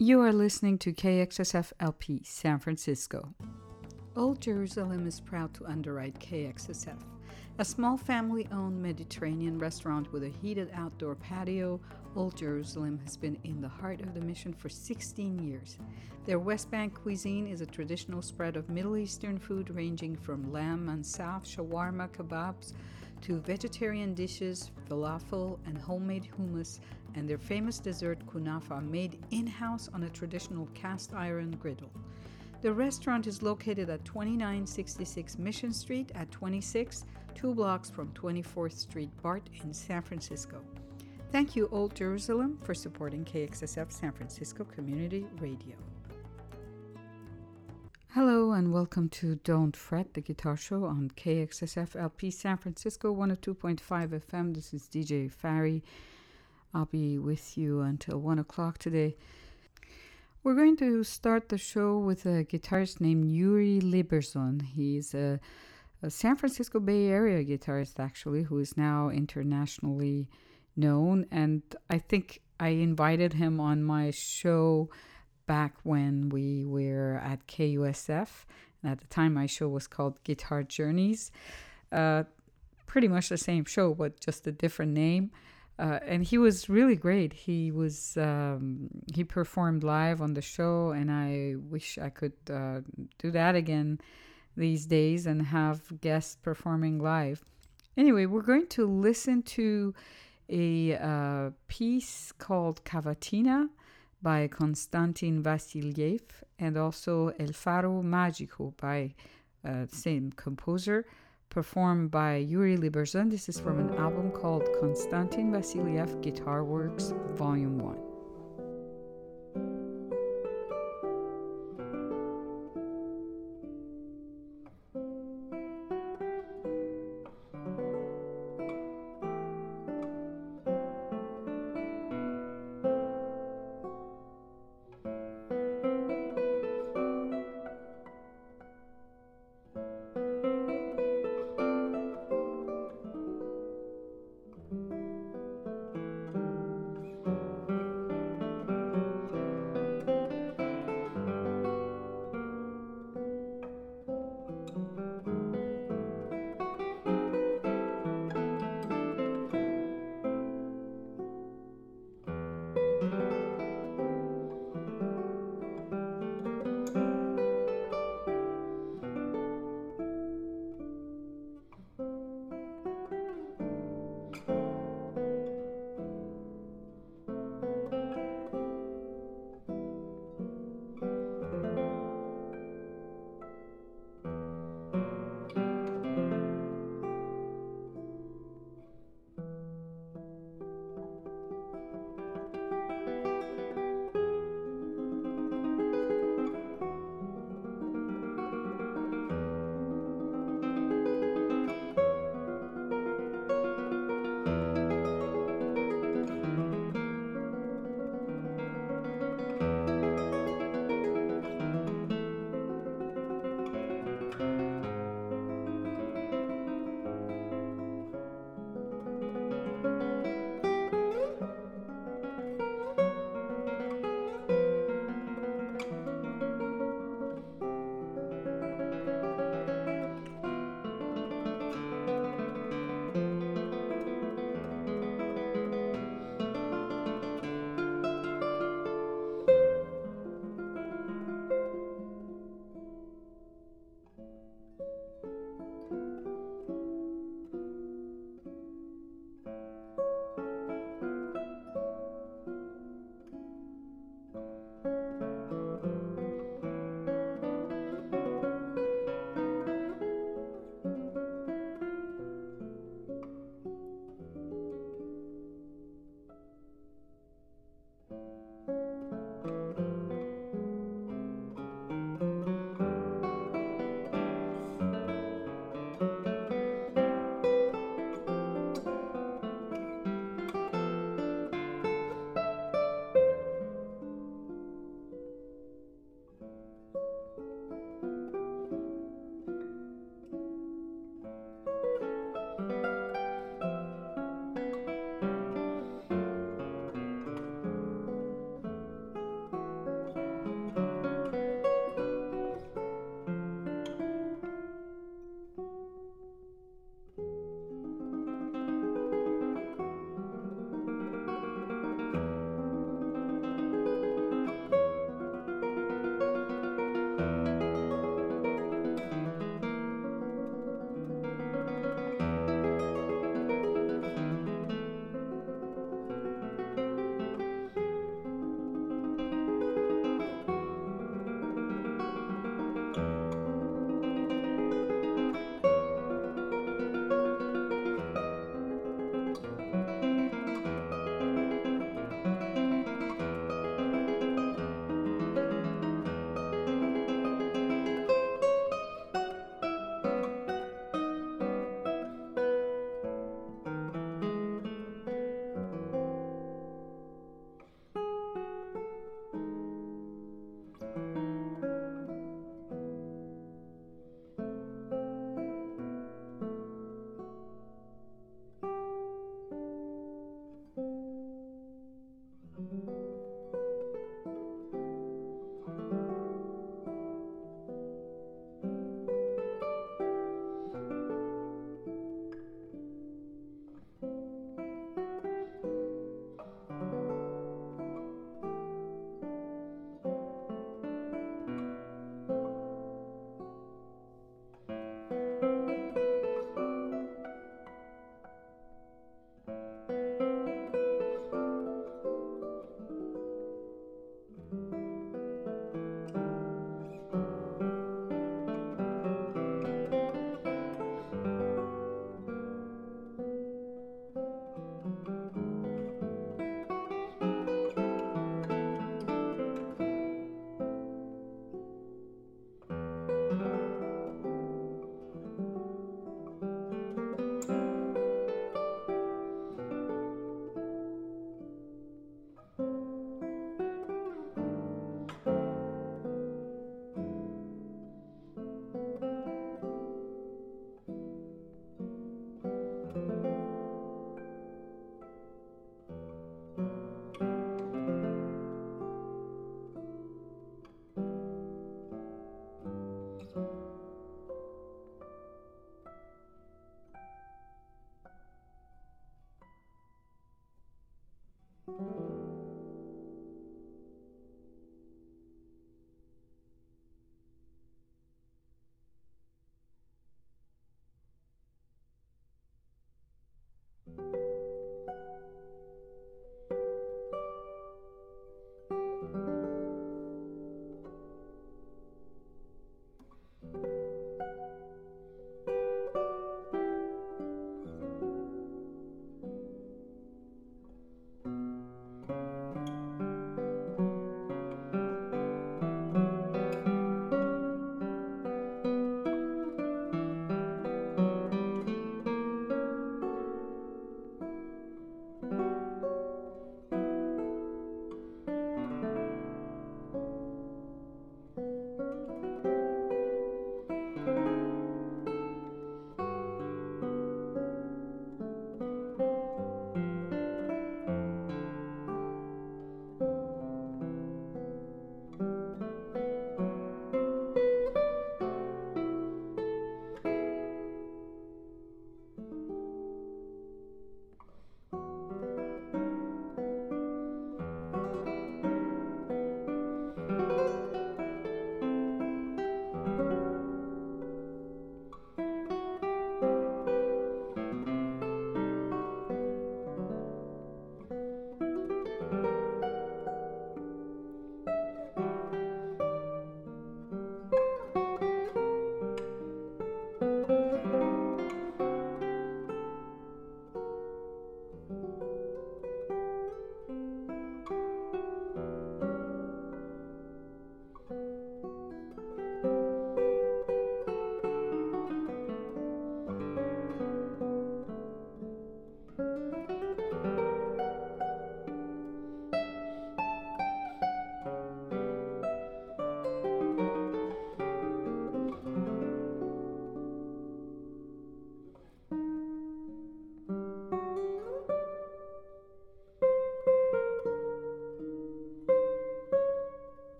You are listening to KXSF LP San Francisco. Old Jerusalem is proud to underwrite KXSF, a small family owned Mediterranean restaurant with a heated outdoor patio. Old Jerusalem has been in the heart of the mission for 16 years. Their West Bank cuisine is a traditional spread of Middle Eastern food ranging from lamb and mansaf, shawarma, kebabs, to vegetarian dishes, falafel, and homemade hummus, and their famous dessert kunafa made in house on a traditional cast iron griddle. The restaurant is located at 2966 Mission Street at 26, two blocks from 24th Street BART in San Francisco. Thank you, Old Jerusalem, for supporting KXSF San Francisco Community Radio. Hello and welcome to Don't Fret, the guitar show on KXSF LP San Francisco 102.5 FM. This is DJ Fari. I'll be with you until 1 o'clock today. We're going to start the show with a guitarist named Yuri Liberzon. He's a, a San Francisco Bay Area guitarist, actually, who is now internationally known. And I think I invited him on my show back when we were at KUSF. And at the time, my show was called Guitar Journeys. Uh, pretty much the same show, but just a different name. Uh, and he was really great. He was um, he performed live on the show, and I wish I could uh, do that again these days and have guests performing live. Anyway, we're going to listen to a uh, piece called Cavatina by Konstantin Vassiliev and also El Faro Magico by uh, same composer performed by Yuri Liberzon. This is from an album called Konstantin Vassiliev Guitar Works Volume 1.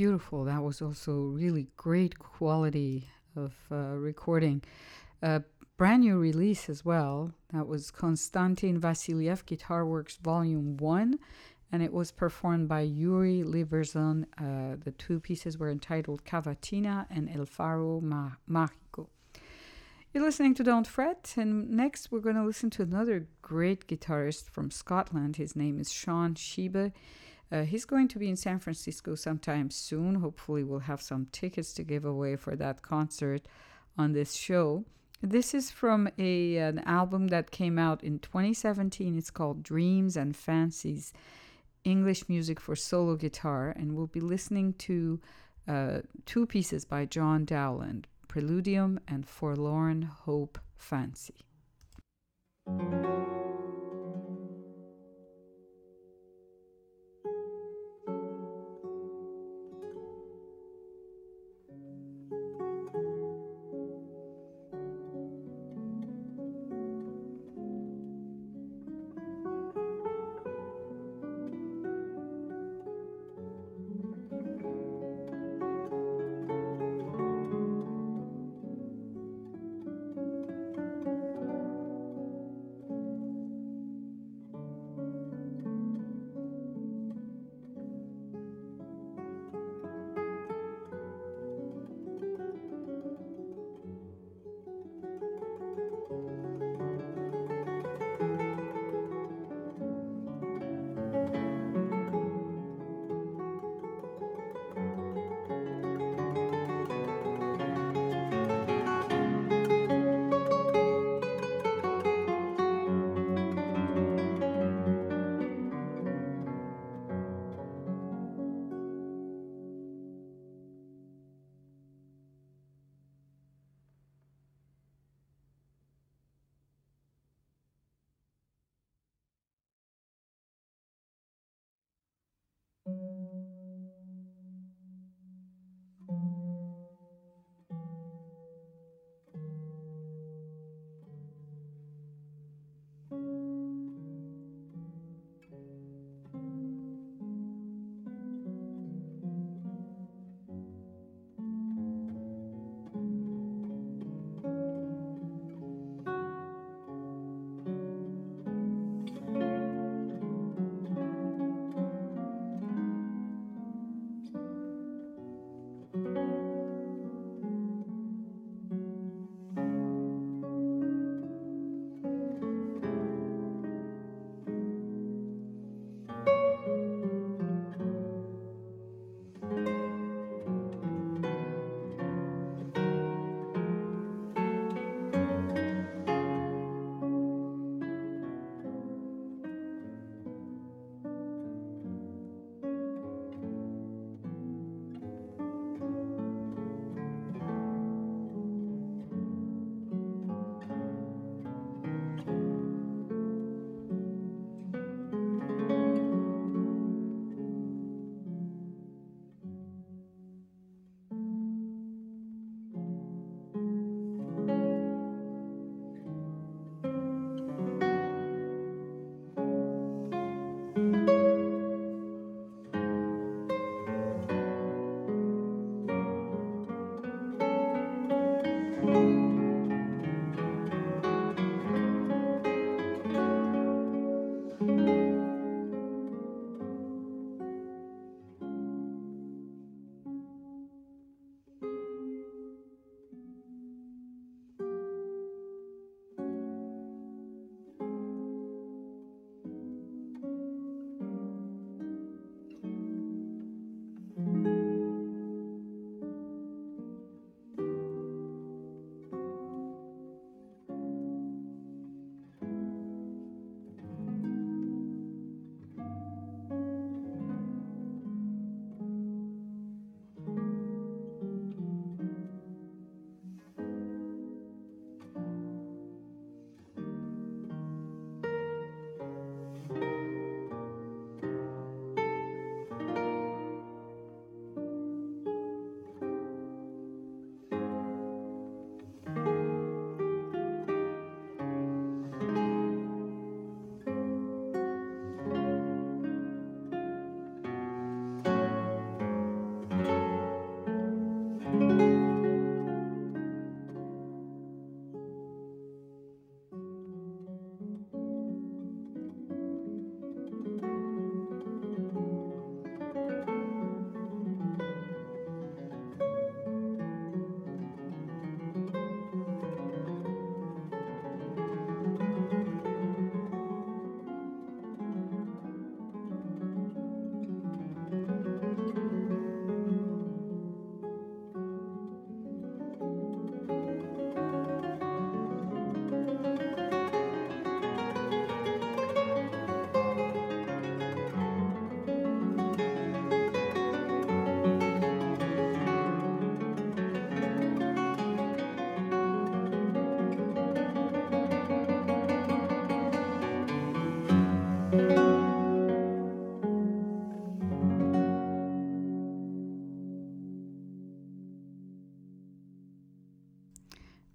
Beautiful. That was also really great quality of uh, recording. A brand new release as well. That was Konstantin Vassiliev Guitar Works Volume 1, and it was performed by Yuri Liberzon. Uh, the two pieces were entitled Cavatina and El Faro Ma- Mágico. You're listening to Don't Fret, and next we're going to listen to another great guitarist from Scotland. His name is Sean Shibe. Uh, he's going to be in San Francisco sometime soon. Hopefully, we'll have some tickets to give away for that concert on this show. This is from a an album that came out in 2017. It's called Dreams and Fancies English Music for Solo Guitar, and we'll be listening to uh, two pieces by John Dowland Preludium and Forlorn Hope Fancy.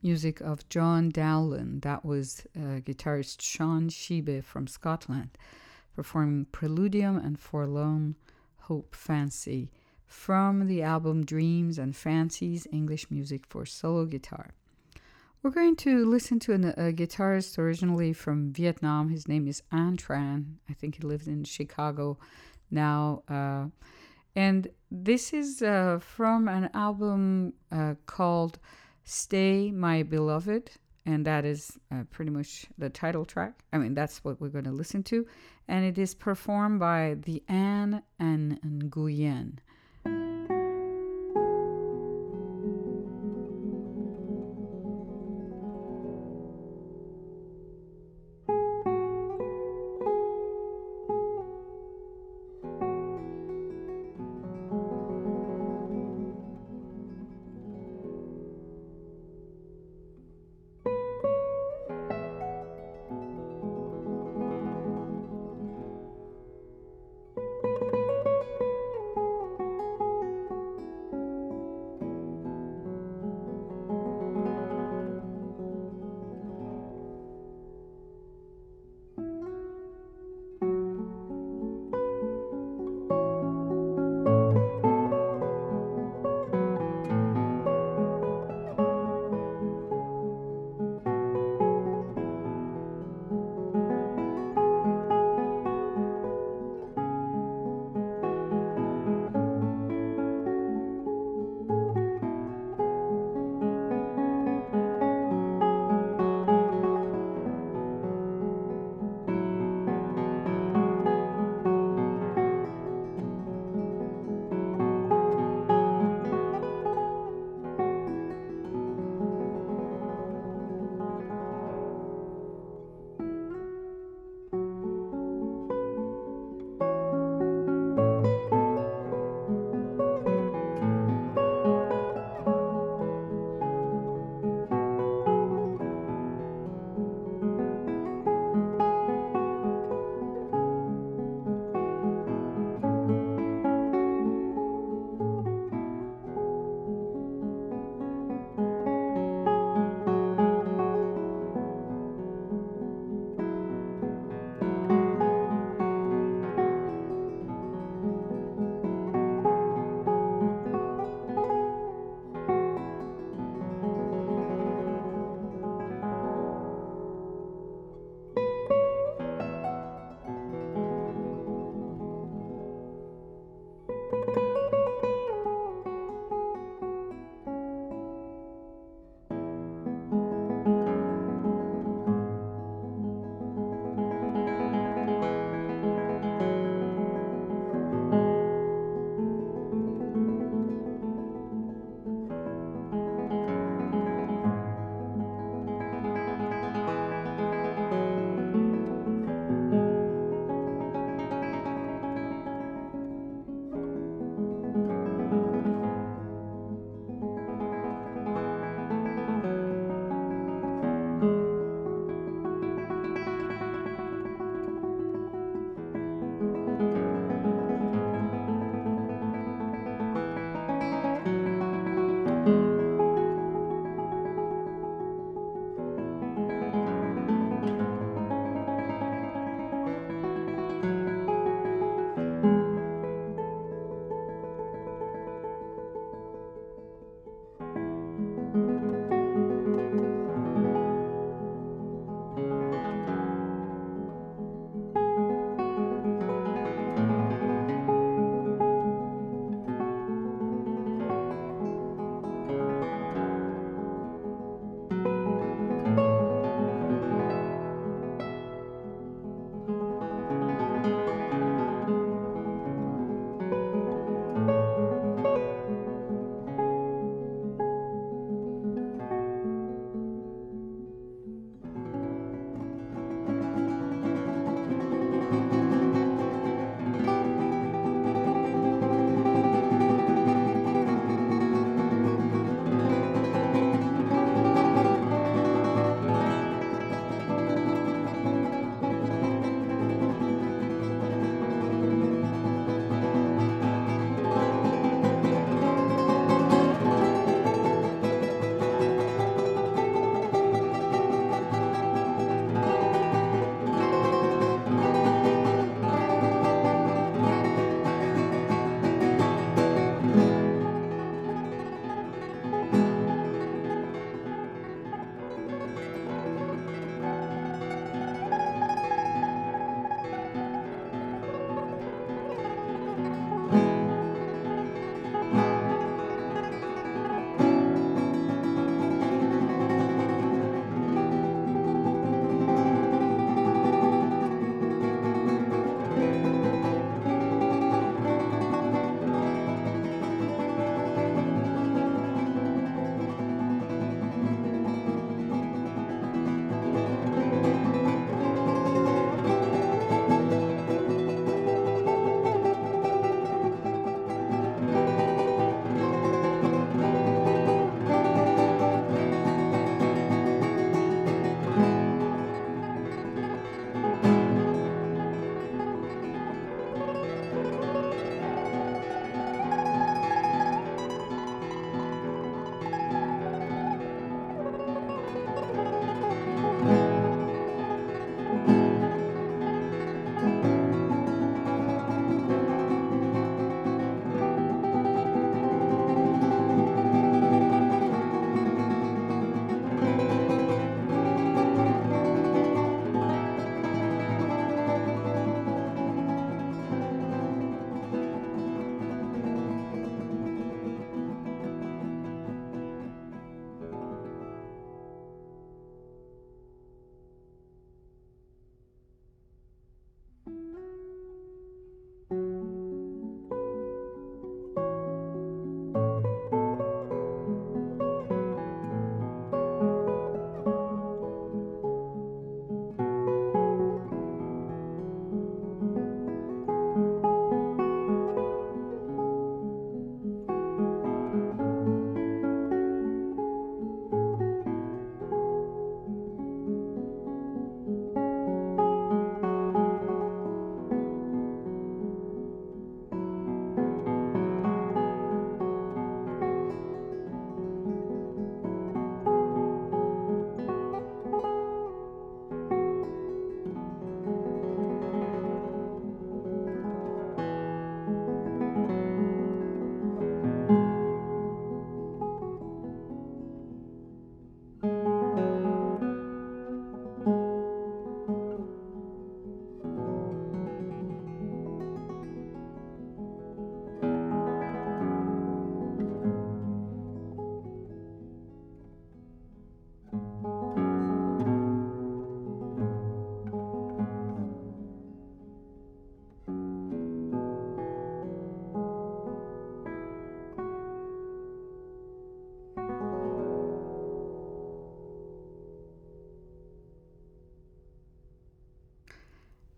Music of John Dowland. That was uh, guitarist Sean Shibe from Scotland, performing Preludium and Forlorn Hope Fancy from the album Dreams and Fancies English Music for Solo Guitar. We're going to listen to an, a guitarist originally from Vietnam. His name is An Tran. I think he lives in Chicago now. Uh, and this is uh, from an album uh, called Stay My Beloved. And that is uh, pretty much the title track. I mean, that's what we're going to listen to. And it is performed by the An and Nguyen.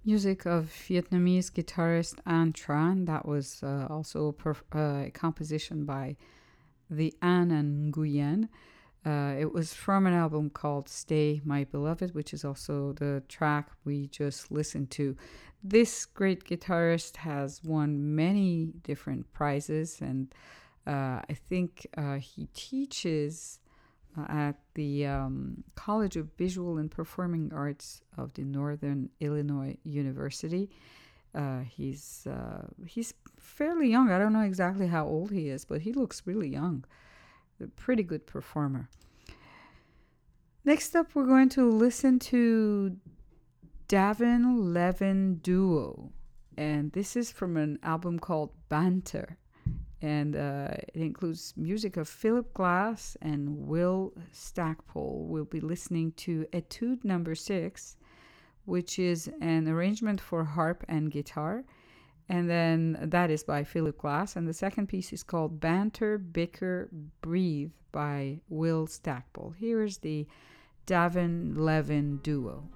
Music of Vietnamese guitarist An Tran. That was uh, also a, uh, composition by the An and Nguyen. Uh, it was from an album called Stay My Beloved, which is also the track we just listened to. This great guitarist has won many different prizes, and uh, I think uh, he teaches at the um, College of Visual and Performing Arts of the Northern Illinois University. Uh, he's uh, he's fairly young. I don't know exactly how old he is, but he looks really young. A pretty good performer. Next up, we're going to listen to Davin Levin Duo, and this is from an album called Banter and uh, it includes music of Philip Glass and Will Stackpole. We'll be listening to Etude Number Six, which is an arrangement for harp and guitar, and then that is by Philip Glass. And the second piece is called Banter, Bicker, Breathe by Will Stackpole. Here is the Davin Levin duo.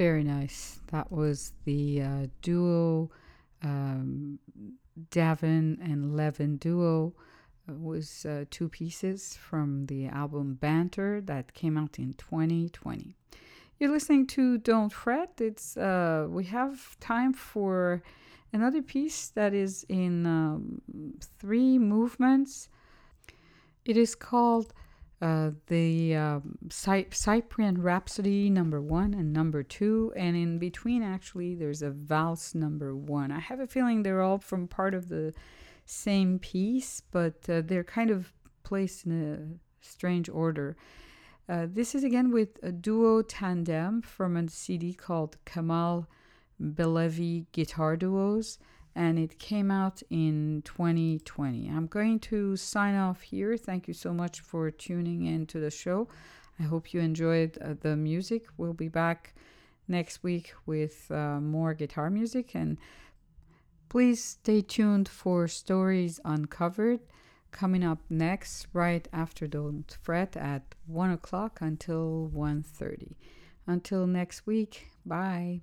Very nice. That was the uh, duo, um, Davin and Levin duo. It was uh, two pieces from the album Banter that came out in 2020. You're listening to Don't Fret. It's uh, we have time for another piece that is in um, three movements. It is called uh, the um, Cy- Cyprian Rhapsody number one and number two, and in between, actually, there's a valse number one. I have a feeling they're all from part of the same piece, but uh, they're kind of placed in a strange order. Uh, this is again with a duo tandem from a CD called Kemal Belevi Guitar Duos, and it came out in 2020. I'm going to sign off here. Thank you so much for tuning in to the show. I hope you enjoyed uh, the music. We'll be back next week with uh, more guitar music and Please stay tuned for Stories Uncovered coming up next right after Don't Fret at 1 o'clock until 1.30. Until next week, bye.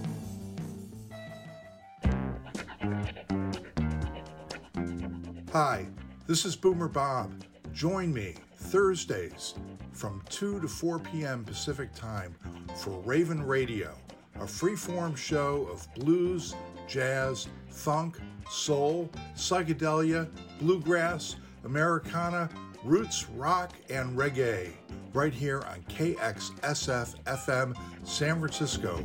This is Boomer Bob. Join me Thursdays from 2 to 4 p.m. Pacific Time for Raven Radio, a freeform show of blues, jazz, funk, soul, psychedelia, bluegrass, Americana, roots, rock, and reggae, right here on KXSF FM San Francisco